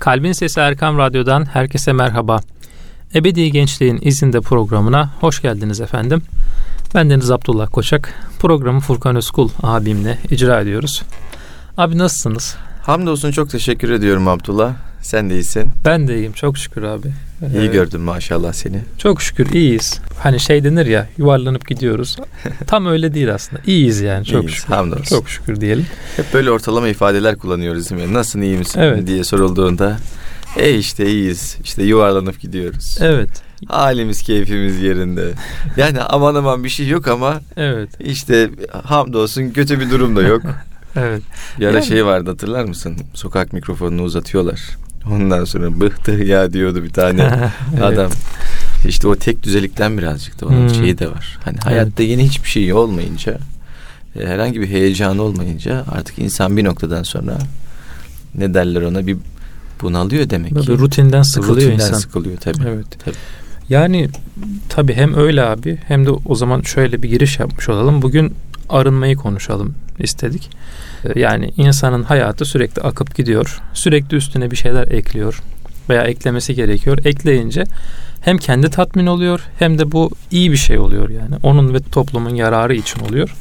Kalbin Sesi Erkam Radyo'dan herkese merhaba. Ebedi Gençliğin izinde programına hoş geldiniz efendim. Ben Deniz Abdullah Koçak. Programı Furkan Özkul abimle icra ediyoruz. Abi nasılsınız? Hamdolsun çok teşekkür ediyorum Abdullah. Sen de iyisin. Ben de iyiyim çok şükür abi. İyi ee, gördüm maşallah seni. Çok şükür iyiyiz. Hani şey denir ya yuvarlanıp gidiyoruz. Tam öyle değil aslında. İyiyiz yani çok iyiyiz, şükür. Hamdolsun. Çok şükür diyelim. Hep böyle ortalama ifadeler kullanıyoruz değil mi? Nasıl iyi misin evet. diye sorulduğunda. E işte iyiyiz. İşte yuvarlanıp gidiyoruz. Evet. Halimiz keyfimiz yerinde. Yani aman aman bir şey yok ama evet. işte hamdolsun kötü bir durum da yok. evet. Bir ara yani... şey vardı hatırlar mısın? Sokak mikrofonunu uzatıyorlar. Ondan sonra bıhtı ya diyordu bir tane evet. adam. İşte o tek düzelikten birazcık da onun hmm. şeyi de var. Hani hayatta yeni hiçbir şey olmayınca e, herhangi bir heyecan olmayınca artık insan bir noktadan sonra ne derler ona bir bunalıyor demek Böyle ki. Rutinden sıkılıyor rutinden insan. sıkılıyor tabii. Evet. Tabii. Yani tabii hem öyle abi hem de o zaman şöyle bir giriş yapmış olalım. Bugün arınmayı konuşalım istedik. Ee, yani insanın hayatı sürekli akıp gidiyor. Sürekli üstüne bir şeyler ekliyor veya eklemesi gerekiyor. Ekleyince hem kendi tatmin oluyor hem de bu iyi bir şey oluyor yani. Onun ve toplumun yararı için oluyor.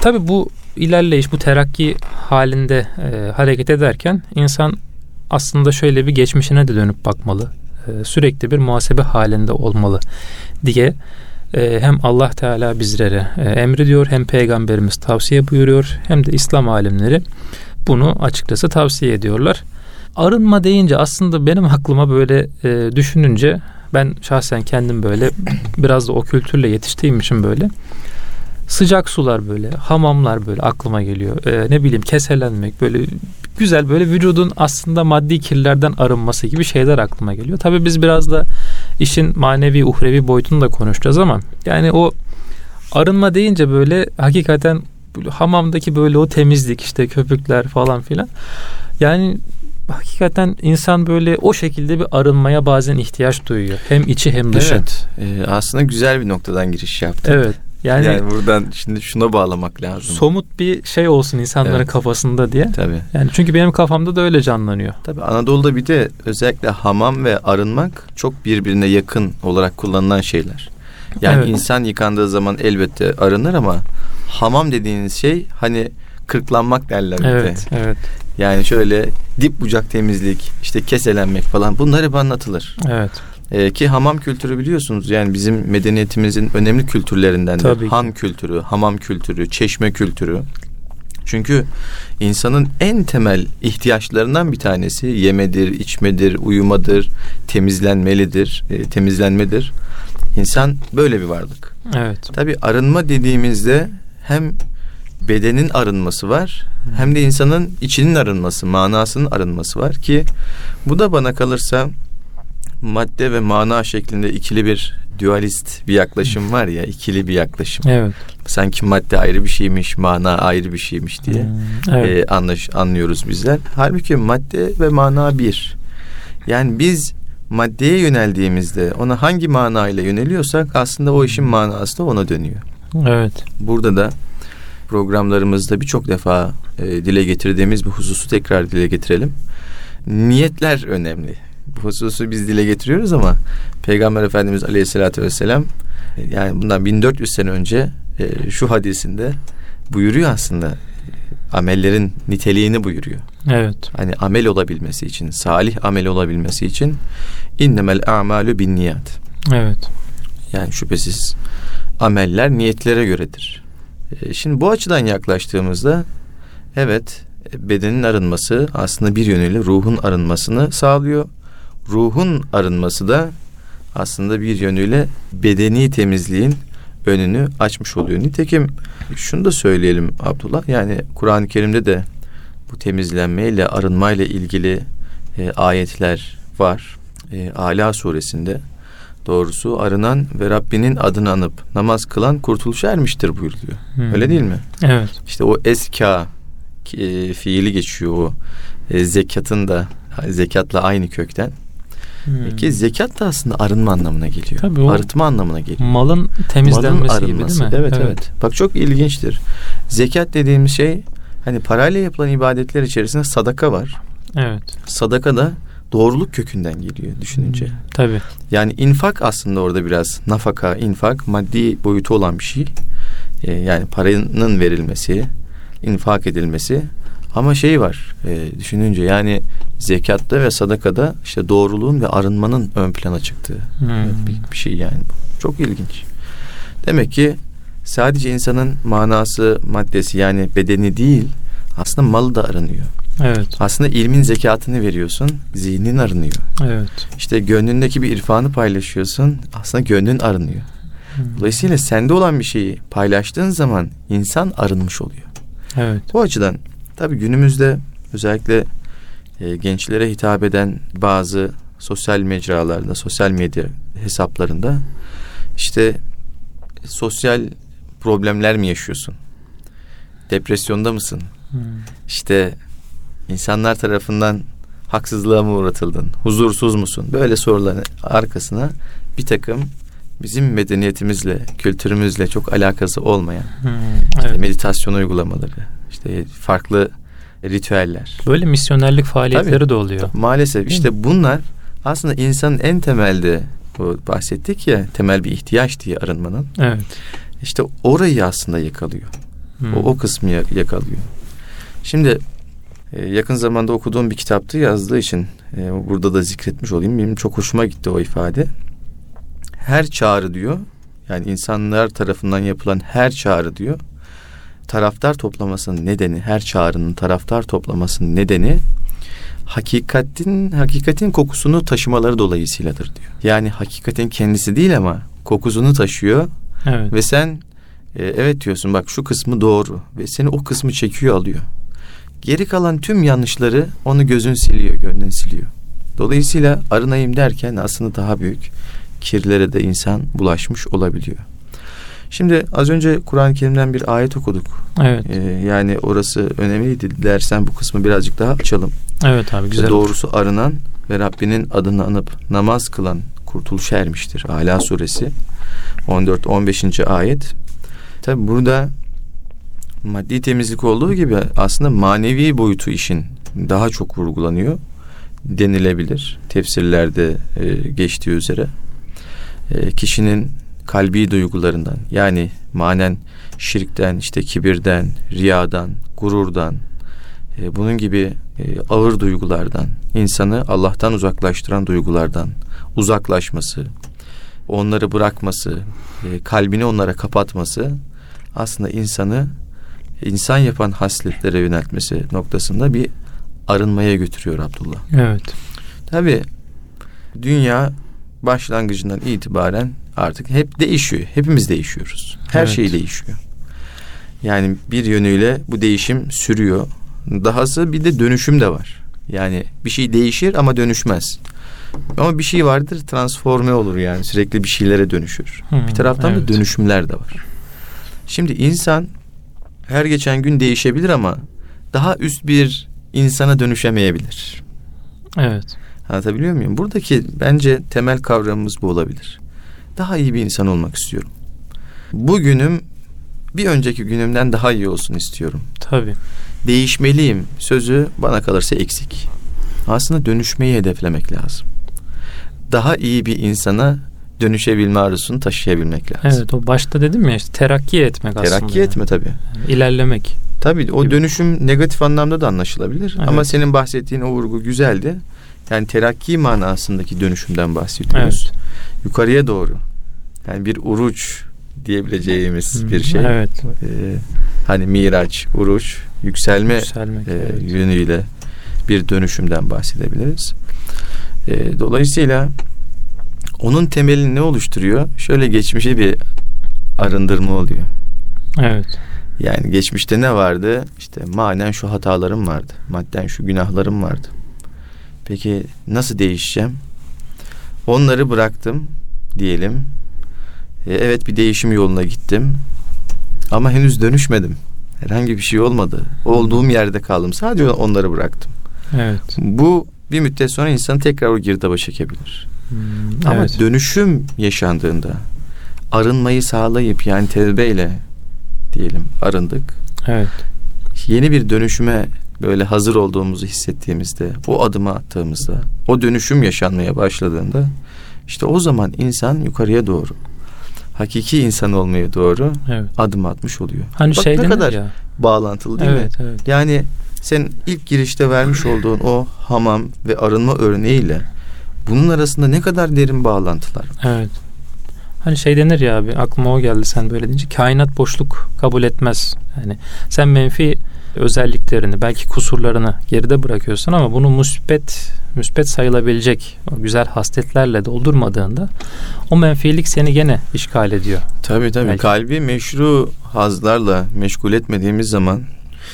Tabii bu ilerleyiş, bu terakki halinde e, hareket ederken insan aslında şöyle bir geçmişine de dönüp bakmalı. E, sürekli bir muhasebe halinde olmalı diye e, hem Allah Teala bizlere e, emrediyor hem peygamberimiz tavsiye buyuruyor hem de İslam alimleri bunu açıkçası tavsiye ediyorlar. Arınma deyince aslında benim aklıma böyle e, düşününce ben şahsen kendim böyle biraz da o kültürle yetiştiğim için böyle sıcak sular böyle hamamlar böyle aklıma geliyor. Ne bileyim keselenmek böyle güzel böyle vücudun aslında maddi kirlerden arınması gibi şeyler aklıma geliyor. Tabii biz biraz da işin manevi uhrevi boyutunu da konuşacağız ama yani o arınma deyince böyle hakikaten hamamdaki böyle o temizlik işte köpükler falan filan yani hakikaten insan böyle o şekilde bir arınmaya bazen ihtiyaç duyuyor. Hem içi hem dışı. Evet. Ee, aslında güzel bir noktadan giriş yaptın. Evet. Yani, yani buradan şimdi şuna bağlamak lazım. Somut bir şey olsun insanların evet. kafasında diye. Tabii. Yani çünkü benim kafamda da öyle canlanıyor. Tabii Anadolu'da bir de özellikle hamam ve arınmak çok birbirine yakın olarak kullanılan şeyler. Yani evet. insan yıkandığı zaman elbette arınır ama hamam dediğiniz şey hani kırklanmak derler evet, de. Evet. Yani şöyle dip bucak temizlik, işte keselenmek falan bunlar hep anlatılır. Evet. Ee, ki hamam kültürü biliyorsunuz yani bizim medeniyetimizin önemli kültürlerinden de. Han kültürü, hamam kültürü, çeşme kültürü. Çünkü insanın en temel ihtiyaçlarından bir tanesi yemedir, içmedir, uyumadır, temizlenmelidir, e, temizlenmedir. İnsan böyle bir varlık. Evet. Tabi arınma dediğimizde hem bedenin arınması var hem de insanın içinin arınması, manasının arınması var ki bu da bana kalırsa madde ve mana şeklinde ikili bir dualist bir yaklaşım var ya ikili bir yaklaşım. Evet. Sanki madde ayrı bir şeymiş, mana ayrı bir şeymiş diye hmm, evet. e, anlaş, anlıyoruz bizler. Halbuki madde ve mana bir. Yani biz maddeye yöneldiğimizde ona hangi manayla yöneliyorsak aslında o işin manası da ona dönüyor. Evet. Burada da programlarımızda birçok defa e, dile getirdiğimiz bir hususu tekrar dile getirelim. Niyetler önemli bu hususu biz dile getiriyoruz ama Peygamber Efendimiz Aleyhisselatü Vesselam yani bundan 1400 sene önce e, şu hadisinde buyuruyor aslında amellerin niteliğini buyuruyor. Evet. Hani amel olabilmesi için, salih amel olabilmesi için innemel a'malu bin niyat. Evet. Yani şüphesiz ameller niyetlere göredir. E, şimdi bu açıdan yaklaştığımızda evet bedenin arınması aslında bir yönüyle ruhun arınmasını sağlıyor ruhun arınması da aslında bir yönüyle bedeni temizliğin önünü açmış oluyor. Nitekim şunu da söyleyelim Abdullah. Yani Kur'an-ı Kerim'de de bu temizlenmeyle, arınmayla ilgili e, ayetler var. E, Ala suresinde doğrusu arınan ve Rabbinin adını anıp namaz kılan kurtuluşa ermiştir buyuruluyor. Hmm. Öyle değil mi? Evet. İşte o eska e, fiili geçiyor o e, zekatın da zekatla aynı kökten. Hmm. Ki zekat da aslında arınma anlamına geliyor. Tabii o Arıtma anlamına geliyor. Malın temizlenmesi malın gibi değil mi? Evet, evet evet. Bak çok ilginçtir. Zekat dediğimiz şey hani parayla yapılan ibadetler içerisinde sadaka var. Evet. Sadaka da doğruluk kökünden geliyor düşününce. Hmm, tabii. Yani infak aslında orada biraz nafaka, infak maddi boyutu olan bir şey. Ee, yani paranın verilmesi, infak edilmesi. Ama şey var e, düşününce yani zekatta ve sadakada işte doğruluğun ve arınmanın ön plana çıktığı Hmm. bir, bir şey yani. Çok ilginç. Demek ki sadece insanın manası, maddesi yani bedeni değil aslında malı da arınıyor. Evet. Aslında ilmin zekatını veriyorsun, zihnin arınıyor. Evet. İşte gönlündeki bir irfanı paylaşıyorsun, aslında gönlün arınıyor. Hmm. Dolayısıyla sende olan bir şeyi paylaştığın zaman insan arınmış oluyor. Evet. Bu açıdan tabii günümüzde özellikle e, gençlere hitap eden bazı sosyal mecralarda, sosyal medya hesaplarında işte sosyal problemler mi yaşıyorsun? Depresyonda mısın? Hmm. İşte insanlar tarafından haksızlığa mı uğratıldın? Huzursuz musun? Böyle soruların arkasına bir takım bizim medeniyetimizle, kültürümüzle çok alakası olmayan Hmm. işte Evet. meditasyon uygulamaları, işte farklı ritüeller. Böyle misyonerlik faaliyetleri Tabii. de oluyor. Maalesef Değil işte bunlar aslında insanın en temelde o bahsettik ya temel bir ihtiyaç diye arınmanın. Evet. İşte orayı aslında yakalıyor. Hmm. O, o kısmı ya- yakalıyor. Şimdi e, yakın zamanda okuduğum bir kitaptı yazdığı için e, burada da zikretmiş olayım. Benim çok hoşuma gitti o ifade. Her çağrı diyor. Yani insanlar tarafından yapılan her çağrı diyor. Taraftar toplamasının nedeni, her çağrının taraftar toplamasının nedeni hakikatin hakikatin kokusunu taşımaları dolayısıyladır diyor. Yani hakikatin kendisi değil ama kokusunu taşıyor Evet. ve sen e, evet diyorsun bak şu kısmı doğru ve seni o kısmı çekiyor alıyor. Geri kalan tüm yanlışları onu gözün siliyor, gönlün siliyor. Dolayısıyla arınayım derken aslında daha büyük kirlere de insan bulaşmış olabiliyor. Şimdi az önce Kur'an-ı Kerim'den bir ayet okuduk. Evet. Ee, yani orası önemliydi dersen bu kısmı birazcık daha açalım. Evet abi güzel. Doğrusu arınan ve Rabbinin adını anıp namaz kılan kurtuluşa ermiştir. Ala suresi 14-15. ayet. Tabi burada maddi temizlik olduğu gibi aslında manevi boyutu işin daha çok vurgulanıyor denilebilir. Tefsirlerde e, geçtiği üzere. E, kişinin kalbi duygularından yani manen şirkten, işte kibirden, riyadan, gururdan, e, bunun gibi e, ağır duygulardan, insanı Allah'tan uzaklaştıran duygulardan uzaklaşması, onları bırakması, e, kalbini onlara kapatması aslında insanı insan yapan hasletlere yöneltmesi noktasında bir arınmaya götürüyor Abdullah. Evet. Tabi dünya başlangıcından itibaren artık hep değişiyor. Hepimiz değişiyoruz. Her Evet. şey değişiyor. Yani bir yönüyle bu değişim sürüyor. Dahası bir de dönüşüm de var. Yani bir şey değişir ama dönüşmez. Ama bir şey vardır transforme olur yani sürekli bir şeylere dönüşür. Hmm, Bir taraftan evet. da dönüşümler de var. Şimdi insan her geçen gün değişebilir ama daha üst bir insana dönüşemeyebilir. Evet. Anlatabiliyor muyum? Buradaki bence temel kavramımız bu olabilir. Daha iyi bir insan olmak istiyorum. Bugünüm bir önceki günümden daha iyi olsun istiyorum. Tabii. Değişmeliyim sözü bana kalırsa eksik. Aslında dönüşmeyi hedeflemek lazım. Daha iyi bir insana dönüşebilme arzusunu taşıyabilmek lazım. Evet o başta dedim ya işte terakki etmek aslında. Terakki yani. etme tabii. İlerlemek. Tabii o Gibi. dönüşüm negatif anlamda da anlaşılabilir. Evet. Ama senin bahsettiğin o vurgu güzeldi. Yani terakki manasındaki dönüşümden bahsediyoruz. Evet. Yukarıya doğru. Yani bir uruç diyebileceğimiz bir şey. Evet. Ee, hani miraç, uruç, yükselme Yükselmek. e, evet. yönüyle bir dönüşümden bahsedebiliriz. E, dolayısıyla onun temelini ne oluşturuyor? Şöyle geçmişe bir arındırma oluyor. Evet. Yani geçmişte ne vardı? İşte manen şu hatalarım vardı. Madden şu günahlarım vardı. Peki nasıl değişeceğim? Onları bıraktım diyelim. E, evet bir değişim yoluna gittim. Ama henüz dönüşmedim. Herhangi bir şey olmadı. Olduğum yerde kaldım. Sadece onları bıraktım. Evet. Bu bir müddet sonra insanı tekrar o girdaba çekebilir. Hmm, Ama evet. dönüşüm yaşandığında arınmayı sağlayıp yani tevbeyle diyelim arındık. Evet. Yeni bir dönüşüme böyle hazır olduğumuzu hissettiğimizde, o adımı attığımızda, o dönüşüm yaşanmaya başladığında işte o zaman insan yukarıya doğru hakiki insan olmaya doğru Evet. adım atmış oluyor. Hani Bak şey ne kadar ya. bağlantılı değil mi? Evet, evet. Yani sen ilk girişte vermiş olduğun o hamam ve arınma örneğiyle bunun arasında ne kadar derin bağlantılar. var. Evet. Hani şey denir ya abi aklıma o geldi sen böyle deyince kainat boşluk kabul etmez. Yani sen menfi özelliklerini belki kusurlarını geride bırakıyorsun ama bunu müspet müspet sayılabilecek o güzel hasletlerle doldurmadığında o menfilik seni gene işgal ediyor. Tabii tabii. Belki. Kalbi meşru hazlarla meşgul etmediğimiz zaman,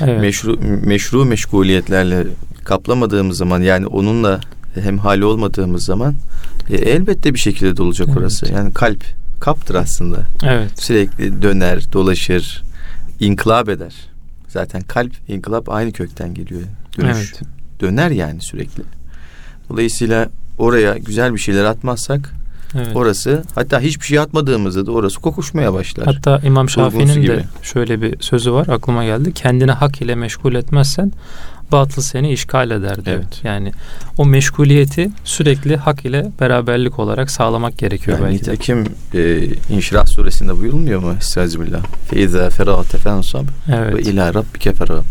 Evet. meşru meşru meşguliyetlerle kaplamadığımız zaman yani onunla hemhali olmadığımız zaman e, elbette bir şekilde dolacak Evet. orası. Yani kalp kaptır aslında. evet. Sürekli döner, dolaşır, inkılap eder. Zaten kalp, inkılap aynı kökten geliyor. Dönüş. Evet. Döner yani sürekli. Dolayısıyla oraya güzel bir şeyler atmazsak Evet. orası hatta hiçbir şey atmadığımızda da orası kokuşmaya başlar. Hatta İmam Şafii'nin de şöyle bir sözü var aklıma geldi. Kendini hak ile meşgul etmezsen batıl seni işgal eder diyor. Evet. Yani o meşguliyeti sürekli hak ile beraberlik olarak sağlamak gerekiyor yani belki de. nitekim e, İnşirah suresinde buyurulmuyor mu? Estağfirullah. Feiza ferate fensab ve Evet. ila rabbike ferab.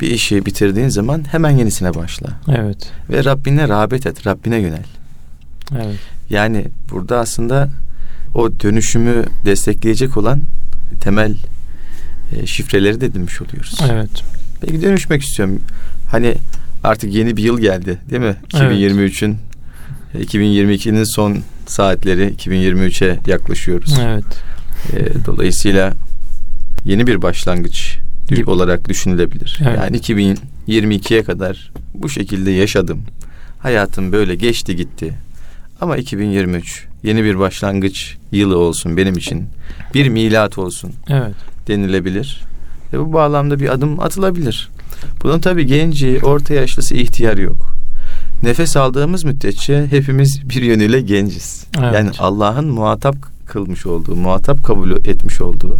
Bir işi bitirdiğin zaman hemen yenisine başla. Evet. Ve Rabbine rağbet et, Rabbine yönel. Evet. Yani burada aslında o dönüşümü destekleyecek olan temel e, şifreleri de edinmiş oluyoruz. Evet. Peki dönüşmek istiyorum. Hani artık yeni bir yıl geldi değil mi? Evet. 2023'ün e, 2022'nin son saatleri 2023'e yaklaşıyoruz. Evet. E, dolayısıyla yeni bir başlangıç Gibi. olarak düşünülebilir. Evet. Yani 2022'ye kadar bu şekilde yaşadım. Hayatım böyle geçti gitti. Ama 2023 yeni bir başlangıç yılı olsun benim için. Bir milat olsun Evet. denilebilir. Ve bu bağlamda bir adım atılabilir. Bunun tabii genci, orta yaşlısı ihtiyar yok. Nefes aldığımız müddetçe hepimiz bir yönüyle genciz. Evet. Yani Allah'ın muhatap kılmış olduğu, muhatap kabul etmiş olduğu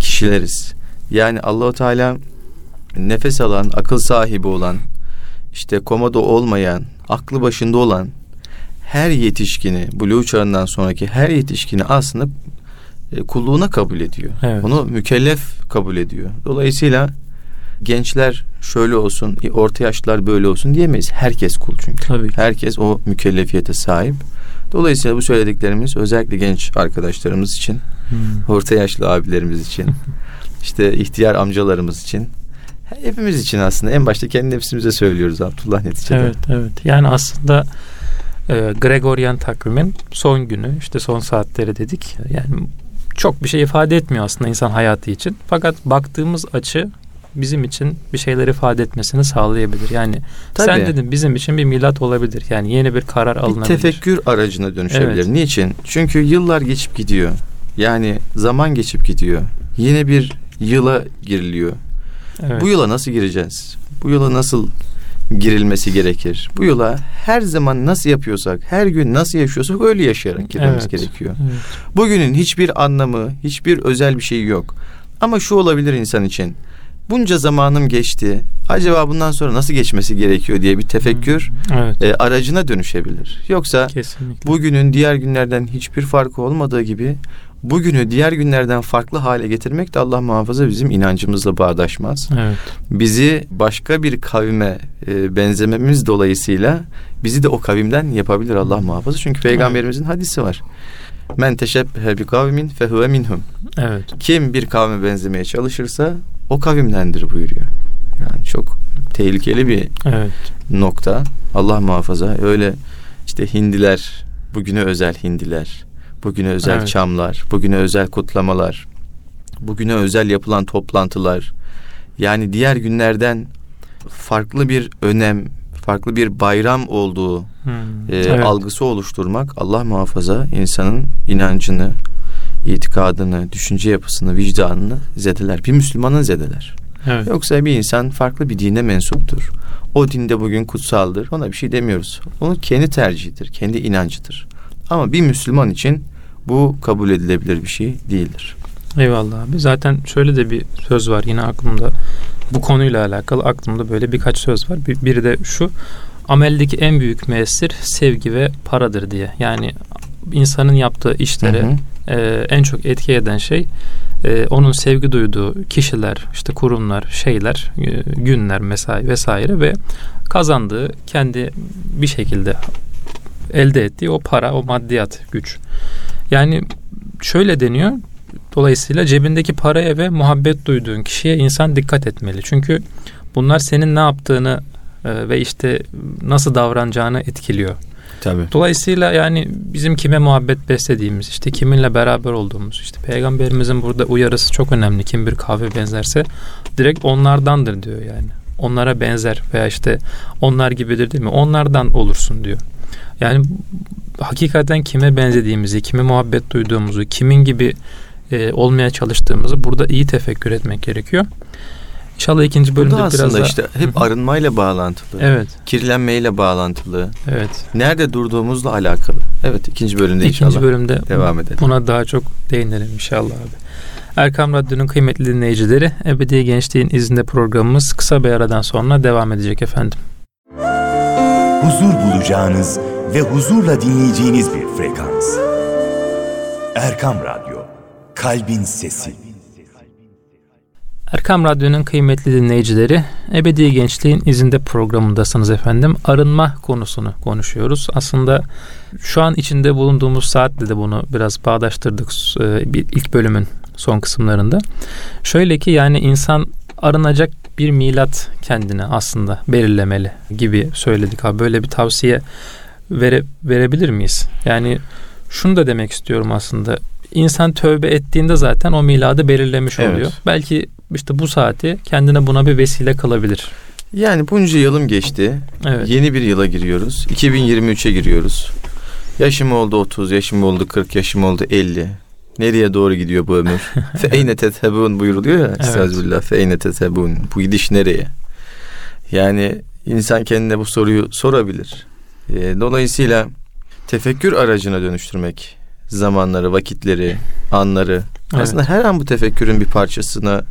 kişileriz. Yani Allahu Teala nefes alan, akıl sahibi olan, işte komodo olmayan, aklı başında olan her yetişkini, buluğ çağından sonraki her yetişkini aslında e, kulluğuna kabul ediyor. Evet. Onu mükellef kabul ediyor. Dolayısıyla gençler şöyle olsun, e, orta yaşlılar böyle olsun diyemeyiz. Herkes kul çünkü. Tabii. Herkes o mükellefiyete sahip. Dolayısıyla bu söylediklerimiz özellikle genç arkadaşlarımız için, Hmm. orta yaşlı abilerimiz için, işte ihtiyar amcalarımız için, hepimiz için aslında en başta kendi nefsimize söylüyoruz Abdullah neticede. Evet, evet. Yani aslında e, Gregorian takvimin son günü, işte son saatleri dedik. Yani çok bir şey ifade etmiyor aslında insan hayatı için. Fakat baktığımız açı bizim için bir şeyler ifade etmesini sağlayabilir. Yani sen Tabii. dedin bizim için bir milat olabilir. Yani yeni bir karar bir alınabilir. tefekkür aracına dönüşebilir. Evet. Niçin? Çünkü yıllar geçip gidiyor. Yani zaman geçip gidiyor. Yine bir yıla giriliyor. Evet. Bu yıla nasıl gireceğiz? Bu yıla nasıl girilmesi gerekir? Bu yıla her zaman nasıl yapıyorsak, her gün nasıl yaşıyorsak öyle yaşayarak girmemiz Evet. gerekiyor. Evet. Bugünün hiçbir anlamı, hiçbir özel bir şeyi yok. Ama şu olabilir insan için. Bunca zamanım geçti. Acaba bundan sonra nasıl geçmesi gerekiyor diye bir tefekkür Evet. e, aracına dönüşebilir. Yoksa Kesinlikle. bugünün diğer günlerden hiçbir farkı olmadığı gibi bugünü diğer günlerden farklı hale getirmek de Allah muhafaza bizim inancımızla bağdaşmaz. Evet. Bizi başka bir kavime e, benzememiz dolayısıyla bizi de o kavimden yapabilir Allah muhafaza. Çünkü peygamberimizin hadisi var. Men teşebbehe bi kavmin fehuve minhum. Evet. Kim bir kavme benzemeye çalışırsa o kavimdendir buyuruyor. Yani çok tehlikeli bir Evet. nokta. Allah muhafaza. Öyle işte hindiler, bugüne özel hindiler, bugüne özel Evet. çamlar, bugüne özel kutlamalar, bugüne özel yapılan toplantılar. Yani diğer günlerden farklı bir önem, farklı bir bayram olduğu Hmm. e, evet. algısı oluşturmak Allah muhafaza insanın inancını, itikadını, düşünce yapısını, vicdanını zedeler. Bir Müslümanın zedeler. Evet. Yoksa bir insan farklı bir dine mensuptur. O dinde bugün kutsaldır. Ona bir şey demiyoruz. Onun kendi tercihidir, kendi inancıdır. Ama bir Müslüman için bu kabul edilebilir bir şey değildir. Eyvallah abi. Zaten şöyle de bir söz var yine aklımda. Bu konuyla alakalı aklımda böyle birkaç söz var. Bir, biri de şu. Ameldeki en büyük müessir sevgi ve paradır diye. Yani insanın yaptığı işlere hı hı. E, en çok etki eden şey e, onun sevgi duyduğu kişiler, işte kurumlar, şeyler, e, günler, mesai vesaire ve kazandığı kendi bir şekilde elde ettiği o para, o maddiyat, güç. Yani şöyle deniyor. Dolayısıyla cebindeki paraya ve muhabbet duyduğun kişiye insan dikkat etmeli. Çünkü bunlar senin ne yaptığını e, ve işte nasıl davranacağını etkiliyor. Tabii. Dolayısıyla yani bizim kime muhabbet beslediğimiz, işte kiminle beraber olduğumuz, işte peygamberimizin burada uyarısı çok önemli. Kim bir kahve benzerse direkt onlardandır diyor yani. Onlara benzer veya işte onlar gibidir değil mi? Onlardan olursun diyor. Yani hakikaten kime benzediğimizi, kime muhabbet duyduğumuzu, kimin gibi e, olmaya çalıştığımızı burada iyi tefekkür etmek gerekiyor. İnşallah ikinci bölümde biraz aslında daha... işte hep arınmayla bağlantılı. Evet. Kirlenmeyle bağlantılı. Evet. Nerede durduğumuzla alakalı. Evet ikinci bölümde ikinci inşallah. bölümde devam edelim. Buna daha çok değinelim inşallah abi. Erkam Radyo'nun kıymetli dinleyicileri Ebedi Gençliğin izinde programımız kısa bir aradan sonra devam edecek efendim. Huzur bulacağınız ve huzurla dinleyeceğiniz bir frekans. Erkam Radyo, Kalbin Sesi. Erkam Radyo'nun kıymetli dinleyicileri, Ebedi Gençliğin izinde programındasınız efendim. Arınma konusunu konuşuyoruz. Aslında şu an içinde bulunduğumuz saatte de bunu biraz bağdaştırdık e, bir ilk bölümün son kısımlarında. Şöyle ki yani insan arınacak bir milat kendine aslında belirlemeli gibi söyledik abi. Böyle bir tavsiye vere, verebilir miyiz? Yani şunu da demek istiyorum aslında. İnsan tövbe ettiğinde zaten o miladı belirlemiş oluyor. Evet. Belki işte bu saati kendine buna bir vesile kalabilir. Yani bunca yılım geçti. Evet. Yeni bir yıla giriyoruz. 2023'e giriyoruz. Yaşım oldu 30, yaşım oldu 40, yaşım oldu 50. Nereye doğru gidiyor bu ömür? Feyne tethebun buyuruluyor ya. Estağfirullah. Feyne tethebun. Bu gidiş nereye? Yani insan kendine bu soruyu sorabilir. E, dolayısıyla tefekkür aracına dönüştürmek zamanları, vakitleri, anları evet. aslında her an bu tefekkürün bir parçasına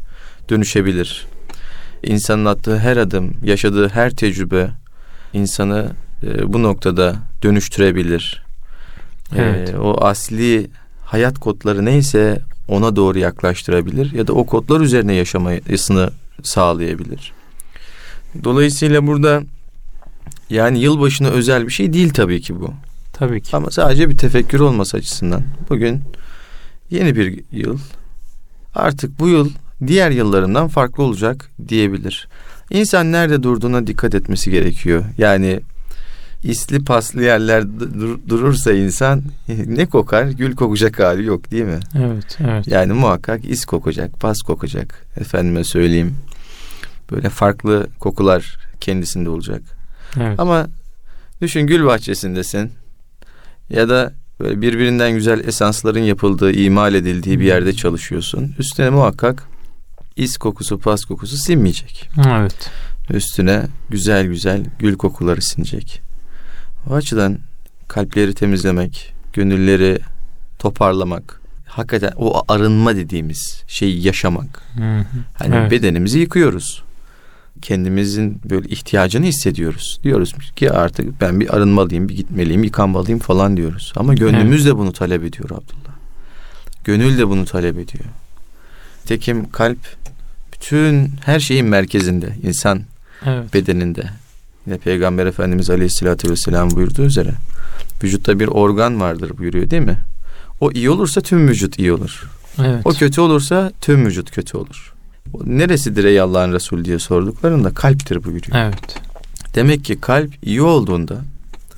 dönüşebilir. İnsanın attığı her adım, yaşadığı her tecrübe insanı e, bu noktada dönüştürebilir. E, evet. E, o asli hayat kodları neyse ona doğru yaklaştırabilir ya da o kodlar üzerine yaşamasını sağlayabilir. Dolayısıyla burada yani yılbaşına özel bir şey değil tabii ki bu. Tabii ki. Ama sadece bir tefekkür olması açısından bugün yeni bir yıl. Artık bu yıl diğer yıllarından farklı olacak diyebilir. İnsan nerede durduğuna dikkat etmesi gerekiyor. Yani isli paslı yerler dur, durursa insan ne kokar? Gül kokacak hali yok değil mi? Evet, evet. Yani muhakkak is kokacak, pas kokacak. Efendime söyleyeyim. Böyle farklı kokular kendisinde olacak. Evet. Ama düşün gül bahçesindesin ya da böyle birbirinden güzel esansların yapıldığı, imal edildiği bir yerde çalışıyorsun. Üstüne muhakkak is kokusu, pas kokusu sinmeyecek. Evet. Üstüne güzel güzel gül kokuları sinecek. O açıdan kalpleri temizlemek, gönülleri toparlamak, hakikaten o arınma dediğimiz şeyi yaşamak. Hı hı. Hani evet. bedenimizi yıkıyoruz. Kendimizin böyle ihtiyacını hissediyoruz. Diyoruz ki artık ben bir arınmalıyım, bir gitmeliyim, yıkanmalıyım falan diyoruz. Ama gönlümüz evet. de bunu talep ediyor Abdullah. Gönül de bunu talep ediyor. Tekim kalp bütün her şeyin merkezinde, insan evet. bedeninde. Yine Peygamber Efendimiz Aleyhisselatü Vesselam buyurduğu üzere vücutta bir organ vardır buyuruyor değil mi? O iyi olursa tüm vücut iyi olur. Evet. O kötü olursa tüm vücut kötü olur. Neresidir ey Allah'ın Resulü diye sorduklarında kalptir buyuruyor. Evet. Demek ki kalp iyi olduğunda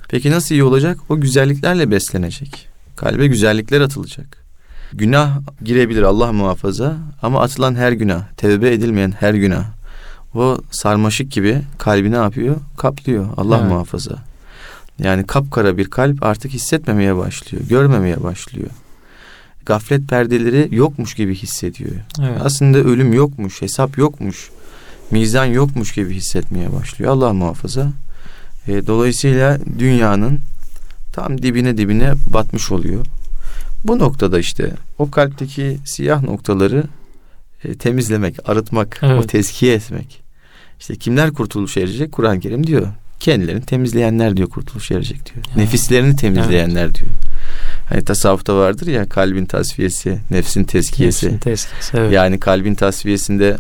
peki nasıl iyi olacak? O güzelliklerle beslenecek. Kalbe güzellikler atılacak. Günah girebilir Allah muhafaza ama atılan her günah, tevbe edilmeyen her günah o sarmaşık gibi kalbi ne yapıyor? Kaplıyor. Allah evet. muhafaza. Yani kapkara bir kalp artık hissetmemeye başlıyor. Görmemeye başlıyor. Gaflet perdeleri yokmuş gibi hissediyor. Evet. Aslında ölüm yokmuş, hesap yokmuş, mizan yokmuş gibi hissetmeye başlıyor. Allah muhafaza. E, dolayısıyla dünyanın tam dibine dibine batmış oluyor. Bu noktada işte o kalpteki siyah noktaları e, temizlemek, arıtmak, Evet. o tezkiye etmek. İşte kimler kurtuluş erecek? Kur'an-ı Kerim diyor. Kendilerini temizleyenler diyor kurtuluş erecek diyor. Ya. Nefislerini temizleyenler diyor. Hani tasavvufta vardır ya kalbin tasfiyesi, nefsin tezkiyesi. Nefsin tezkiyesi. Evet. Yani kalbin tasfiyesinde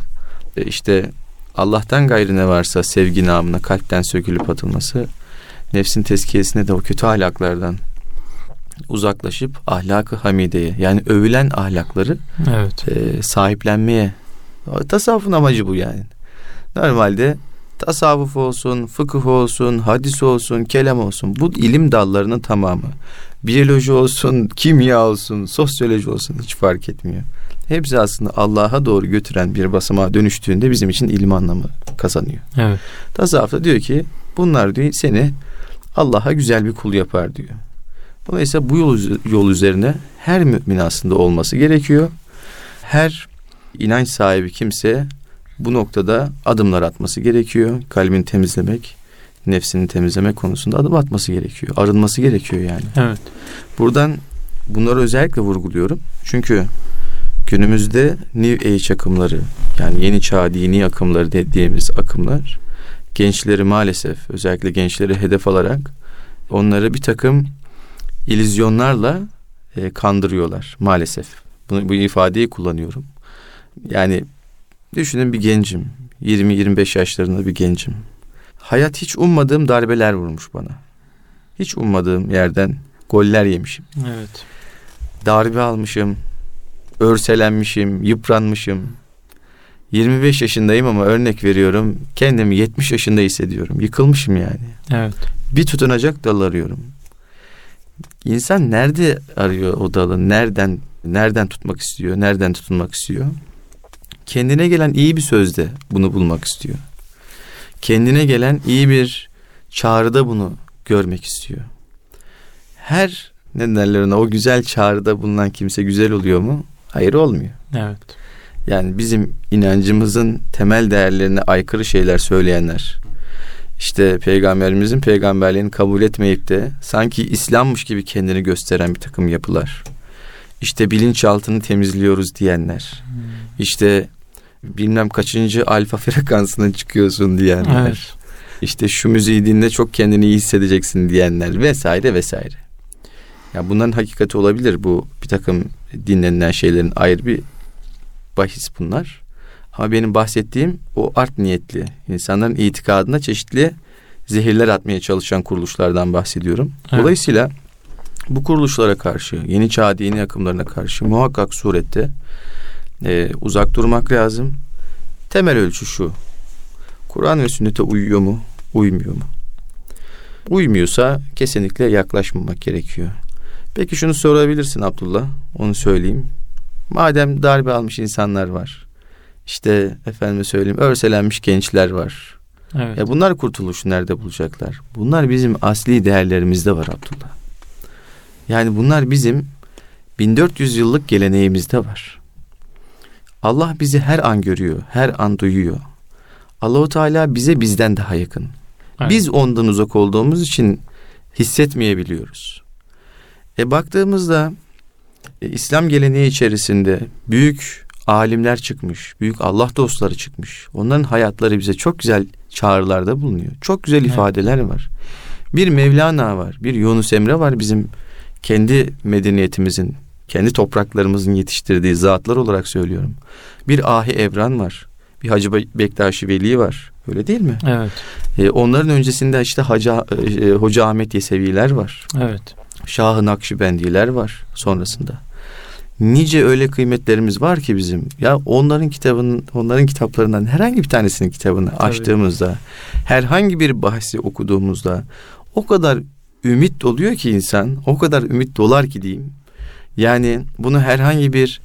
e, işte Allah'tan gayrı ne varsa sevgi namına kalpten sökülüp atılması, nefsin tezkiyesinde de o kötü ahlaklardan uzaklaşıp ahlakı hamideye yani övülen ahlakları evet. e, sahiplenmeye tasavvufun amacı bu yani. Normalde tasavvuf olsun, fıkıh olsun, hadis olsun, kelam olsun bu ilim dallarının tamamı. Biyoloji olsun, kimya olsun, sosyoloji olsun hiç fark etmiyor. Hepsi aslında Allah'a doğru götüren bir basamağa dönüştüğünde bizim için ilim anlamı kazanıyor. Evet. Tasavvuf da diyor ki bunlar diyor seni Allah'a güzel bir kul yapar diyor. Dolayısıyla bu yol, yol üzerine her mümin aslında olması gerekiyor. Her inanç sahibi kimse bu noktada adımlar atması gerekiyor. Kalbini temizlemek, nefsini temizlemek konusunda adım atması gerekiyor. Arınması gerekiyor yani. Evet. Buradan bunları özellikle vurguluyorum. Çünkü günümüzde New Age akımları yani yeni çağ dini akımları dediğimiz akımlar gençleri maalesef özellikle gençleri hedef alarak onları bir takım ilizyonlarla e, kandırıyorlar maalesef. Bunu, bu ifadeyi kullanıyorum. Yani düşünün bir gencim. 20-25 yaşlarında bir gencim. Hayat hiç ummadığım darbeler vurmuş bana. Hiç ummadığım yerden goller yemişim. Evet. Darbe almışım. Örselenmişim, yıpranmışım. 25 yaşındayım ama örnek veriyorum. Kendimi 70 yaşında hissediyorum. Yıkılmışım yani. Evet. Bir tutunacak dal arıyorum. İnsan nerede arıyor o dalı? Nereden nereden tutmak istiyor? Nereden tutunmak istiyor? Kendine gelen iyi bir sözde bunu bulmak istiyor. Kendine gelen iyi bir çağrıda bunu görmek istiyor. Her ne derler ona o güzel çağrıda bulunan kimse güzel oluyor mu? Hayır olmuyor. Evet. Yani bizim inancımızın temel değerlerine aykırı şeyler söyleyenler. İşte peygamberimizin peygamberliğini kabul etmeyip de sanki İslam'mış gibi kendini gösteren bir takım yapılar. İşte bilinçaltını temizliyoruz diyenler. İşte bilmem kaçıncı alfa frekansına çıkıyorsun diyenler. Evet. İşte şu müziği dinle çok kendini iyi hissedeceksin diyenler vesaire vesaire. Ya bunların hakikati olabilir bu bir takım dinlenilen şeylerin ayrı bir bahis bunlar. Ama benim bahsettiğim o art niyetli insanların itikadına çeşitli zehirler atmaya çalışan kuruluşlardan bahsediyorum. Evet. Dolayısıyla bu kuruluşlara karşı, yeni çağ dini akımlarına karşı muhakkak surette e, uzak durmak lazım. Temel ölçü şu. Kur'an ve sünnete uyuyor mu, uymuyor mu? Uymuyorsa kesinlikle yaklaşmamak gerekiyor. Peki şunu sorabilirsin Abdullah, onu söyleyeyim. Madem darbe almış insanlar var, işte efendime söyleyeyim örselenmiş gençler var. Evet. Ya bunlar kurtuluşu nerede bulacaklar? Bunlar bizim asli değerlerimizde var Abdullah. Yani bunlar bizim 1400 yıllık geleneğimizde var. Allah bizi her an görüyor, her an duyuyor. Allahu Teala bize bizden daha yakın. Evet. Biz ondan uzak olduğumuz için hissetmeyebiliyoruz. E baktığımızda e, İslam geleneği içerisinde büyük alimler çıkmış, büyük Allah dostları çıkmış. Onların hayatları bize çok güzel çağrılarda bulunuyor. Çok güzel Evet. ifadeler var. Bir Mevlana var, bir Yunus Emre var bizim kendi medeniyetimizin, kendi topraklarımızın yetiştirdiği zatlar olarak söylüyorum. Bir Ahi Evran var, bir Hacı Be- Bektaşi Veli var. Öyle değil mi? Evet. E, onların öncesinde işte Hacı, e, Hoca Ahmet Yeseviler var. Evet. Şah-ı Nakşibendiler var sonrasında. Nice öyle kıymetlerimiz var ki bizim. Ya onların kitabının, onların kitaplarından herhangi bir tanesinin kitabını Tabii. açtığımızda, herhangi bir bahsi okuduğumuzda o kadar ümit oluyor ki insan, o kadar ümit dolar ki diyeyim. Yani bunu herhangi bir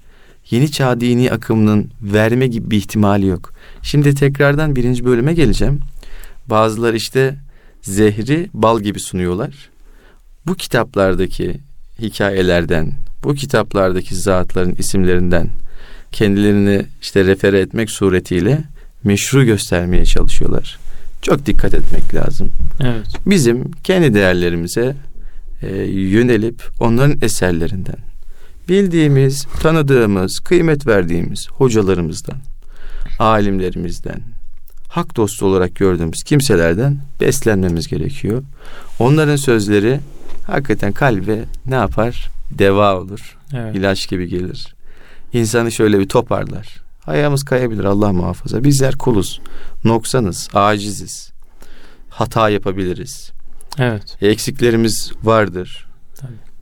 yeni çağ dini akımının verme gibi bir ihtimali yok. Şimdi tekrardan birinci bölüme geleceğim. Bazıları işte zehri bal gibi sunuyorlar. Bu kitaplardaki hikayelerden, bu kitaplardaki zatların isimlerinden kendilerini işte refere etmek suretiyle meşru göstermeye çalışıyorlar. Çok dikkat etmek lazım. Evet. Bizim kendi değerlerimize e, yönelip onların eserlerinden bildiğimiz, tanıdığımız, kıymet verdiğimiz hocalarımızdan, alimlerimizden, hak dostu olarak gördüğümüz kimselerden beslenmemiz gerekiyor. Onların sözleri hakikaten kalbe ne yapar? Deva olur. Evet. ilaç gibi gelir. İnsanı şöyle bir toparlar. Ayağımız kayabilir Allah muhafaza. Bizler kuluz, noksanız, aciziz. Hata yapabiliriz. Evet. Eksiklerimiz vardır.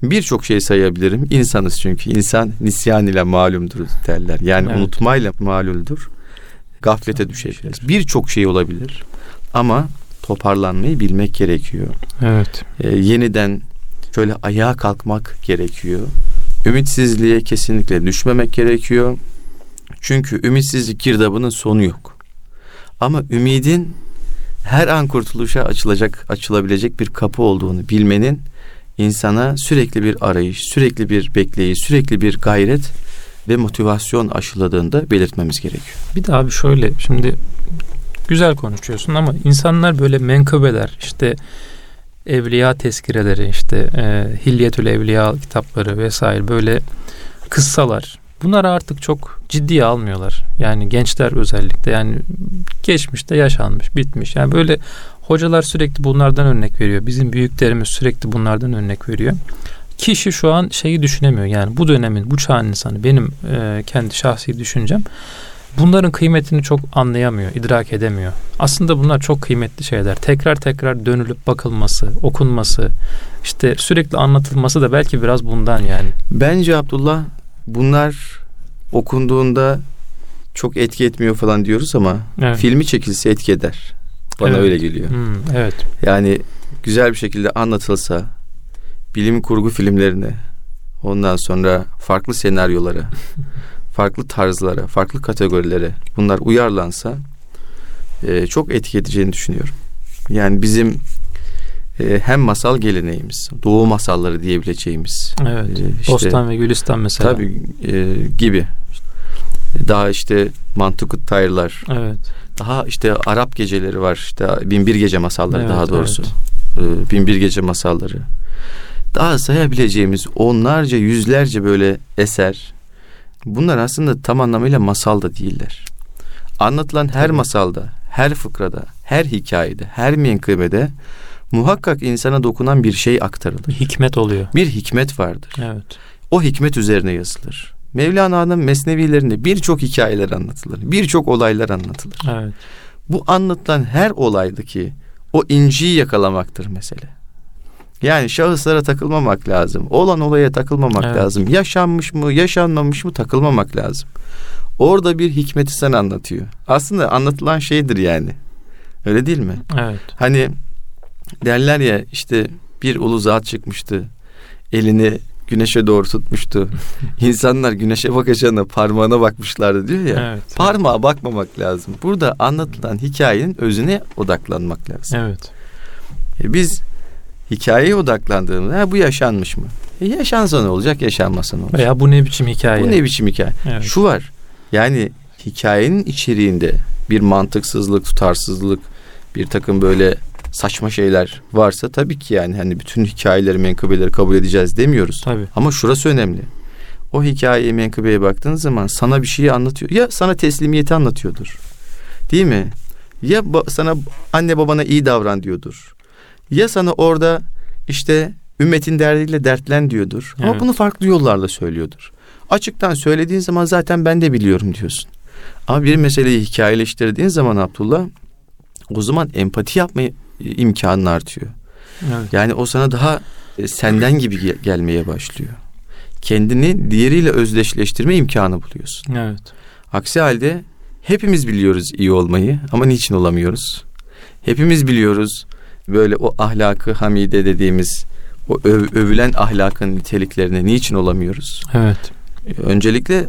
Birçok şey sayabilirim. İnsanız çünkü. İnsan nisyan ile malumdur derler. Yani Evet. unutmayla maluldur. Gaflete düşebiliriz. Birçok şey olabilir. Ama toparlanmayı bilmek gerekiyor. Evet. Ee, yeniden şöyle ayağa kalkmak gerekiyor. Ümitsizliğe kesinlikle düşmemek gerekiyor. Çünkü ümitsizlik girdabının sonu yok. Ama ümidin her an kurtuluşa açılacak, açılabilecek bir kapı olduğunu bilmenin insana sürekli bir arayış, sürekli bir bekleyiş, sürekli bir gayret ve motivasyon aşıladığında belirtmemiz gerekiyor. Bir de abi şöyle şimdi güzel konuşuyorsun ama insanlar böyle menkıbeler işte evliya tezkireleri işte e, Hilyetül Evliya kitapları vesaire böyle kıssalar bunları artık çok ciddiye almıyorlar. Yani gençler özellikle yani geçmişte yaşanmış bitmiş yani böyle hocalar sürekli bunlardan örnek veriyor. Bizim büyüklerimiz sürekli bunlardan örnek veriyor. Kişi şu an şeyi düşünemiyor yani bu dönemin bu çağın insanı benim e, kendi şahsi düşüncem bunların kıymetini çok anlayamıyor, idrak edemiyor. Aslında bunlar çok kıymetli şeyler. Tekrar tekrar dönülüp bakılması, okunması, işte sürekli anlatılması da belki biraz bundan yani. Bence Abdullah bunlar okunduğunda çok etki etmiyor falan diyoruz ama Evet. filmi çekilse etki eder. Bana Evet. öyle geliyor. Hmm, evet. Yani güzel bir şekilde anlatılsa bilim kurgu filmlerine ondan sonra farklı senaryolara, farklı tarzlara, farklı kategorilere bunlar uyarlansa e, çok etki edeceğini düşünüyorum. Yani bizim e, hem masal geleneğimiz, doğu masalları diyebileceğimiz Evet. e, işte- Bostan ve Gülistan mesela. Tabii e, gibi. Daha işte Mantukut Tayırlar. Evet. Daha işte Arap geceleri var. İşte Binbir Gece masalları Evet, daha doğrusu. E, Binbir Gece masalları. Daha sayabileceğimiz onlarca yüzlerce böyle eser. Bunlar aslında tam anlamıyla masal da değiller. Anlatılan her Tabii. masalda, her fıkrada, her hikayede, her menkıbede muhakkak insana dokunan bir şey Bir aktarılır. hikmet oluyor. Bir hikmet vardır. Evet. O hikmet üzerine yazılır. Mevlana'nın mesnevilerinde birçok hikayeler anlatılır. Birçok olaylar anlatılır. Evet. Bu anlatılan her olaydaki o inciyi yakalamaktır mesele. Yani şahıslara takılmamak lazım. Olan olaya takılmamak Evet. lazım. Yaşanmış mı, yaşanmamış mı takılmamak lazım. Orada bir hikmeti sen anlatıyor. Aslında anlatılan şeydir yani. Öyle değil mi? Evet. Hani derler ya işte bir ulu zat çıkmıştı. Elini güneşe doğru tutmuştu. İnsanlar güneşe bakacağına parmağına bakmışlardı diyor ya. Evet. Parmağa bakmamak lazım. Burada anlatılan hikayenin özüne odaklanmak lazım. Evet. E biz hikayeye odaklandığımızda ha, bu yaşanmış mı? E yaşansa ne olacak, yaşanmasa ne olacak? Veya bu ne biçim hikaye? Bu ne biçim hikaye? Evet. Şu var. Yani hikayenin içeriğinde bir mantıksızlık, tutarsızlık, bir takım böyle saçma şeyler varsa tabii ki yani hani bütün hikayeleri, menkıbeleri kabul edeceğiz demiyoruz. Tabii. Ama şurası önemli. O hikayeye, menkıbeye baktığın zaman sana bir şeyi anlatıyor. Ya sana teslimiyeti anlatıyordur. Değil mi? Ya ba- sana anne babana iyi davran diyordur. Ya sana orada işte ümmetin derdiyle dertlen diyordur. Ama Evet. bunu farklı yollarla söylüyordur. Açıktan söylediğin zaman zaten ben de biliyorum diyorsun. Ama bir meseleyi hikayeleştirdiğin zaman Abdullah o zaman empati yapma imkanın artıyor. Evet. Yani o sana daha e, senden gibi ge- gelmeye başlıyor. Kendini diğeriyle özdeşleştirme imkanı buluyorsun. Evet. Aksi halde hepimiz biliyoruz iyi olmayı ama niçin olamıyoruz? Hepimiz biliyoruz böyle o ahlakı hamide dediğimiz o öv- övülen ahlakın niteliklerini niçin olamıyoruz? Evet. E, Öncelikle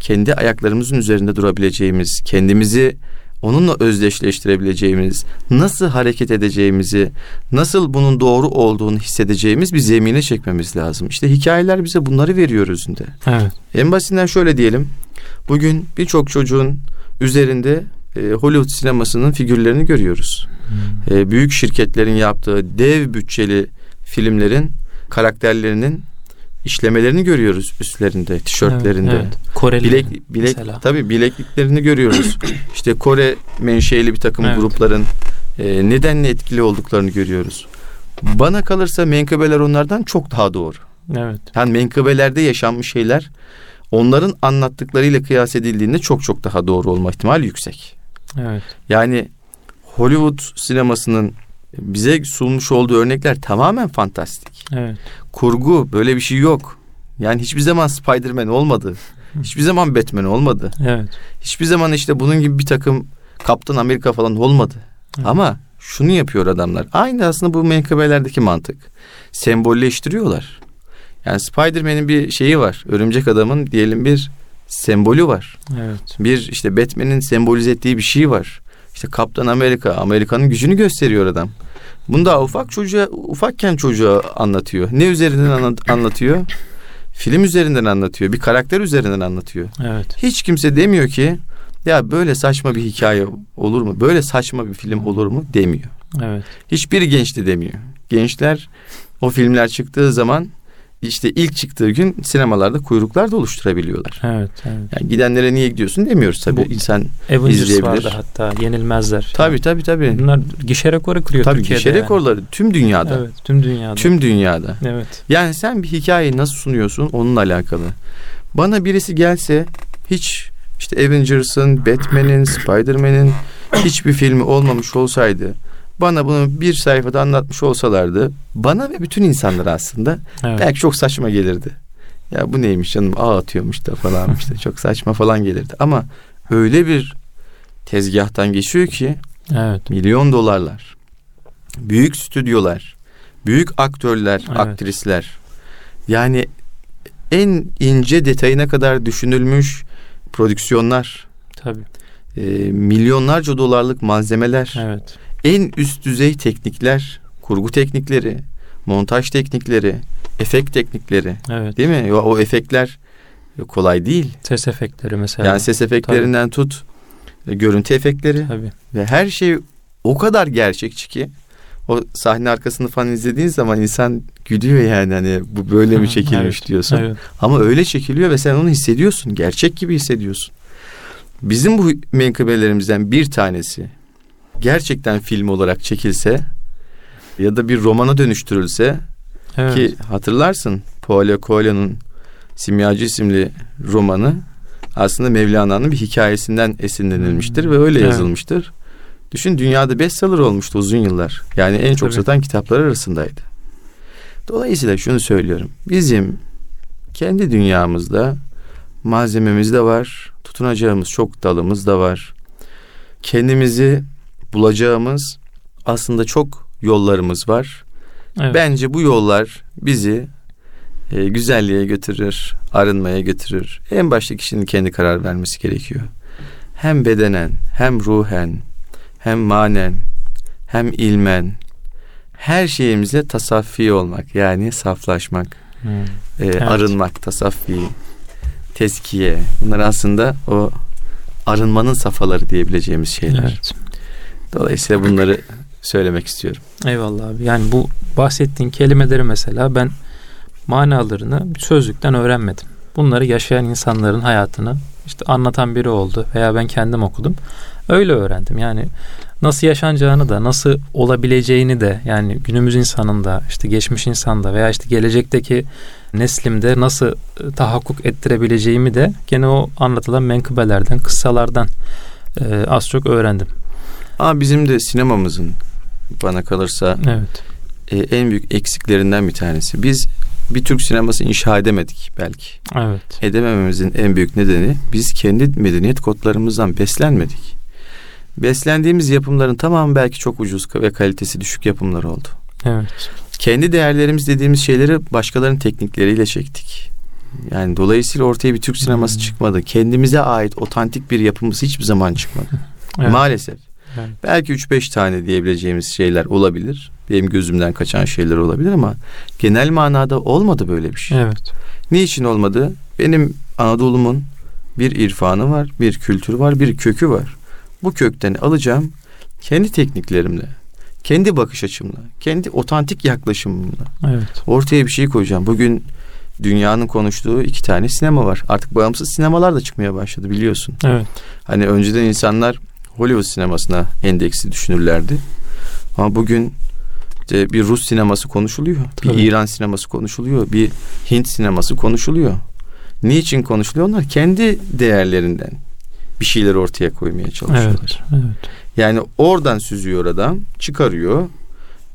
kendi ayaklarımızın üzerinde durabileceğimiz, kendimizi onunla özdeşleştirebileceğimiz, nasıl hareket edeceğimizi, nasıl bunun doğru olduğunu hissedeceğimiz bir zemine çekmemiz lazım. İşte hikayeler bize bunları veriyor özünde. Evet. En basitinden şöyle diyelim. Bugün birçok çocuğun üzerinde e, Hollywood sinemasının figürlerini görüyoruz. E, büyük şirketlerin yaptığı dev bütçeli filmlerin karakterlerinin işlemelerini görüyoruz üstlerinde, tişörtlerinde. Evet, evet. Koreli Bilek, bilek, mesela. tabii bilekliklerini görüyoruz. işte Kore menşeli bir takım Evet. grupların e, nedenle etkili olduklarını görüyoruz. Bana kalırsa menkıbeler onlardan çok daha doğru. Evet. Yani menkıbelerde yaşanmış şeyler onların anlattıklarıyla kıyas edildiğinde çok çok daha doğru olma ihtimali yüksek. Evet. Yani Hollywood sinemasının bize sunmuş olduğu örnekler tamamen fantastik. Evet. Kurgu böyle bir şey yok. Yani hiçbir zaman Spider-Man olmadı. Hiçbir zaman Batman olmadı. Evet. Hiçbir zaman işte bunun gibi bir takım Kaptan Amerika falan olmadı. Evet. Ama şunu yapıyor adamlar. Aynı aslında bu menkıbelerdeki mantık. Sembolleştiriyorlar. Yani Spider-Man'in bir şeyi var. Örümcek adamın diyelim bir sembolü var. Evet. Bir işte Batman'in sembolize ettiği bir şey var. İşte Kaptan Amerika, Amerika'nın gücünü gösteriyor adam. Bunu da ufak çocuğa, ufakken çocuğa anlatıyor. Ne üzerinden anlat- anlatıyor? Film üzerinden anlatıyor. Bir karakter üzerinden anlatıyor. Evet. Hiç kimse demiyor ki ya böyle saçma bir hikaye olur mu? Böyle saçma bir film olur mu? Demiyor. Evet. Hiçbir genç de demiyor. Gençler o filmler çıktığı zaman işte ilk çıktığı gün sinemalarda kuyruklar da oluşturabiliyorlar. Evet. evet. Yani gidenlere niye gidiyorsun demiyoruz tabii. Bu- İnsan Avengers İzleyebilir. vardı hatta. Yenilmezler. tabii tabii tabii. Bunlar gişe rekoru kırıyor Tabii Türkiye'de. gişe yani. rekorları tüm dünyada. Evet. Tüm dünyada. Tüm dünyada. Evet. Yani sen bir hikayeyi nasıl sunuyorsun onunla alakalı. Bana birisi gelse hiç işte Avengers'ın, Batman'in, Spider-Man'in hiçbir filmi olmamış olsaydı bana bunu bir sayfada anlatmış olsalardı bana ve bütün insanlara aslında Evet. belki çok saçma gelirdi. Ya bu neymiş canım ağ atıyormuş da falan işte çok saçma falan gelirdi. Ama öyle bir tezgahtan geçiyor ki Evet. milyon dolarlar, büyük stüdyolar, büyük aktörler, Evet. aktrisler. Yani en ince detayına kadar düşünülmüş prodüksiyonlar, Tabii. e, milyonlarca dolarlık malzemeler, Evet. En üst düzey teknikler, kurgu teknikleri, montaj teknikleri, efekt teknikleri, Evet. değil mi? O, o efektler kolay değil. Ses efektleri mesela. Yani ses efektlerinden tut, e, görüntü efektleri. Tabii. Ve her şey o kadar gerçekçi ki o sahne arkasını falan izlediğin zaman insan gülüyor yani hani bu böyle mi çekilmiş evet, diyorsun. Evet. Ama öyle çekiliyor ve sen onu hissediyorsun. Gerçek gibi hissediyorsun. Bizim bu menkıbelerimizden bir tanesi gerçekten film olarak çekilse ya da bir romana dönüştürülse Evet. ki hatırlarsın Paulo Coelho'nun Simyacı isimli romanı aslında Mevlana'nın bir hikayesinden esinlenilmiştir ve öyle Evet. yazılmıştır. Düşün dünyada bestseller olmuştu uzun yıllar. Yani en çok Tabii. satan kitaplar arasındaydı. Dolayısıyla şunu söylüyorum. Bizim kendi dünyamızda malzememiz de var. Tutunacağımız çok dalımız da var. Kendimizi bulacağımız aslında çok yollarımız var. Evet. Bence bu yollar bizi e, güzelliğe götürür, arınmaya götürür. En başta kişinin kendi karar vermesi gerekiyor. Hem bedenen, hem ruhen, hem manen, hem ilmen her şeyimize tasaffi olmak yani saflaşmak, Hı. e, Evet. arınmak, tasaffi, teskiye. Bunlar aslında o arınmanın safhaları diyebileceğimiz şeyler. Evet. Dolayısıyla bunları söylemek istiyorum. Eyvallah abi. Yani bu bahsettiğin kelimeleri mesela ben manalarını sözlükten öğrenmedim. Bunları yaşayan insanların hayatını işte anlatan biri oldu veya ben kendim okudum. Öyle öğrendim. Yani nasıl yaşanacağını da nasıl olabileceğini de yani günümüz insanında işte geçmiş insanda veya işte gelecekteki neslimde nasıl e, tahakkuk ettirebileceğimi de gene o anlatılan menkıbelerden, kıssalardan e, az çok öğrendim. Ama bizim de sinemamızın bana kalırsa Evet. e, en büyük eksiklerinden bir tanesi. Biz bir Türk sineması inşa edemedik belki. Evet. Edemememizin en büyük nedeni biz kendi medeniyet kodlarımızdan beslenmedik. Beslendiğimiz yapımların tamamı belki çok ucuz ve kalitesi düşük yapımlar oldu. Evet. Kendi değerlerimiz dediğimiz şeyleri başkalarının teknikleriyle çektik. Yani dolayısıyla ortaya bir Türk sineması Hmm. çıkmadı. Kendimize ait otantik bir yapımız hiçbir zaman çıkmadı. Evet. Maalesef. Evet. Belki 3-5 tane diyebileceğimiz şeyler olabilir. Benim gözümden kaçan şeyler olabilir ama genel manada olmadı böyle bir şey. Evet. Niçin olmadı? Benim Anadolu'mun bir irfanı var, bir kültürü var, bir kökü var. Bu kökten alacağım kendi tekniklerimle, kendi bakış açımla, kendi otantik yaklaşımımla Evet. ortaya bir şey koyacağım. Bugün dünyanın konuştuğu iki tane sinema var. Artık bağımsız sinemalar da çıkmaya başladı biliyorsun. Evet. Hani önceden insanlar Hollywood sinemasına endeksi düşünürlerdi. Ama bugün işte bir Rus sineması konuşuluyor. Tabii. Bir İran sineması konuşuluyor. Bir Hint sineması konuşuluyor. Niçin konuşuluyor? Onlar kendi değerlerinden bir şeyler ortaya koymaya çalışıyorlar. Evet. Evet. Yani oradan süzüyor adam, çıkarıyor.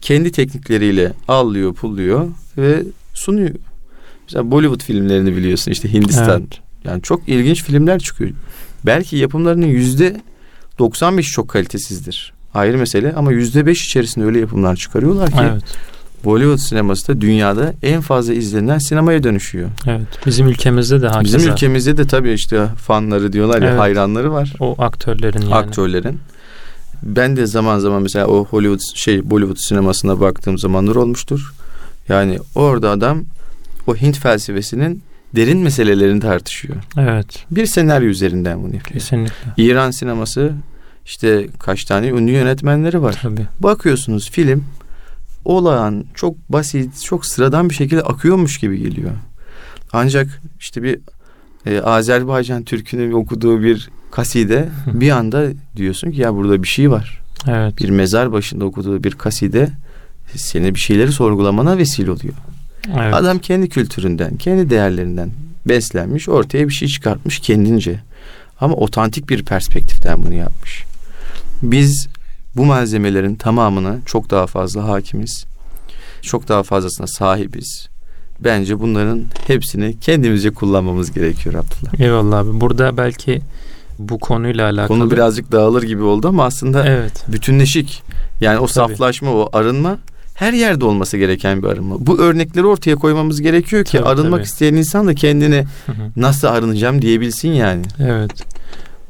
Kendi teknikleriyle allıyor, pulluyor ve sunuyor. Mesela Bollywood filmlerini biliyorsun işte Hindistan. Evet. Yani çok ilginç filmler çıkıyor. Belki yapımlarının yüzde 95 çok kalitesizdir. Ayrı mesele ama yüzde beş içerisinde öyle yapımlar çıkarıyorlar ki Evet. Bollywood sineması da dünyada en fazla izlenen sinemaya dönüşüyor. Evet. Bizim ülkemizde de hakeza. Bizim ülkemizde de tabii işte fanları diyorlar ya Evet. hayranları var. o aktörlerin yani. aktörlerin. Ben de zaman zaman mesela o Hollywood şey Bollywood sinemasına baktığım zamanlar olmuştur. Yani orada adam o Hint felsefesinin derin meselelerini tartışıyor. Evet. Bir senaryo üzerinden bunu yapıyor. Kesinlikle. İran sineması işte kaç tane ünlü yönetmenleri var. Tabii. Bakıyorsunuz film olağan çok basit, çok sıradan bir şekilde akıyormuş gibi geliyor. Ancak işte bir e, Azerbaycan Türk'ünün okuduğu bir kaside bir anda diyorsun ki ya burada bir şey var. Evet. Bir mezar başında okuduğu bir kaside seni bir şeyleri sorgulamana vesile oluyor. Evet. Adam kendi kültüründen, kendi değerlerinden beslenmiş, ortaya bir şey çıkartmış kendince. Ama otantik bir perspektiften bunu yapmış. Biz bu malzemelerin tamamına çok daha fazla hakimiz. Çok daha fazlasına sahibiz. Bence bunların hepsini kendimizce kullanmamız gerekiyor Abdullah. Eyvallah abi. Burada belki bu konuyla alakalı. Konu birazcık dağılır gibi oldu ama aslında Evet. bütünleşik. Yani o Tabii. saflaşma, o arınma her yerde olması gereken bir arınma. Bu örnekleri ortaya koymamız gerekiyor ki Tabii, arınmak tabii. isteyen insan da hı. nasıl arınacağım diyebilsin yani. Evet.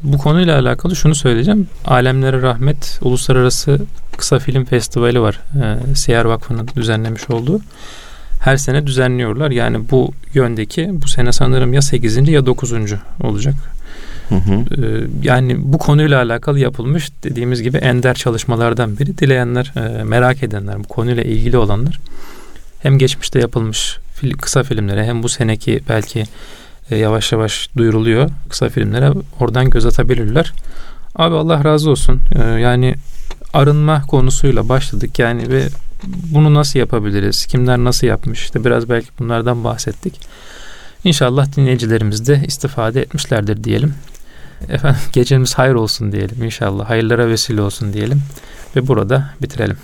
Bu konuyla alakalı şunu söyleyeceğim. Alemlere Rahmet Uluslararası Kısa Film Festivali var. Ee, Siyer Vakfı'nın düzenlemiş olduğu. Her sene düzenliyorlar. Yani bu yöndeki bu sene sanırım ya 8. ya 9. olacak. Hı hı. Ee, yani bu konuyla alakalı yapılmış dediğimiz gibi ender çalışmalardan biri. Dileyenler, e, merak edenler, bu konuyla ilgili olanlar hem geçmişte yapılmış kısa filmlere hem bu seneki belki e, yavaş yavaş duyuruluyor kısa filmlere oradan göz atabilirler. Abi Allah razı olsun. Ee, yani arınma konusuyla başladık yani ve bunu nasıl yapabiliriz? Kimler nasıl yapmış? İşte biraz belki bunlardan bahsettik. İnşallah dinleyicilerimiz de istifade etmişlerdir diyelim. Efendim gecemiz hayır olsun diyelim inşallah. Hayırlara vesile olsun diyelim. Ve burada bitirelim.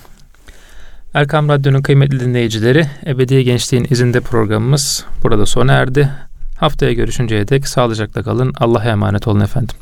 Erkam Radyo'nun kıymetli dinleyicileri Ebedi Gençliğin izinde programımız burada sona erdi. Haftaya görüşünceye dek sağlıcakla kalın. Allah'a emanet olun efendim.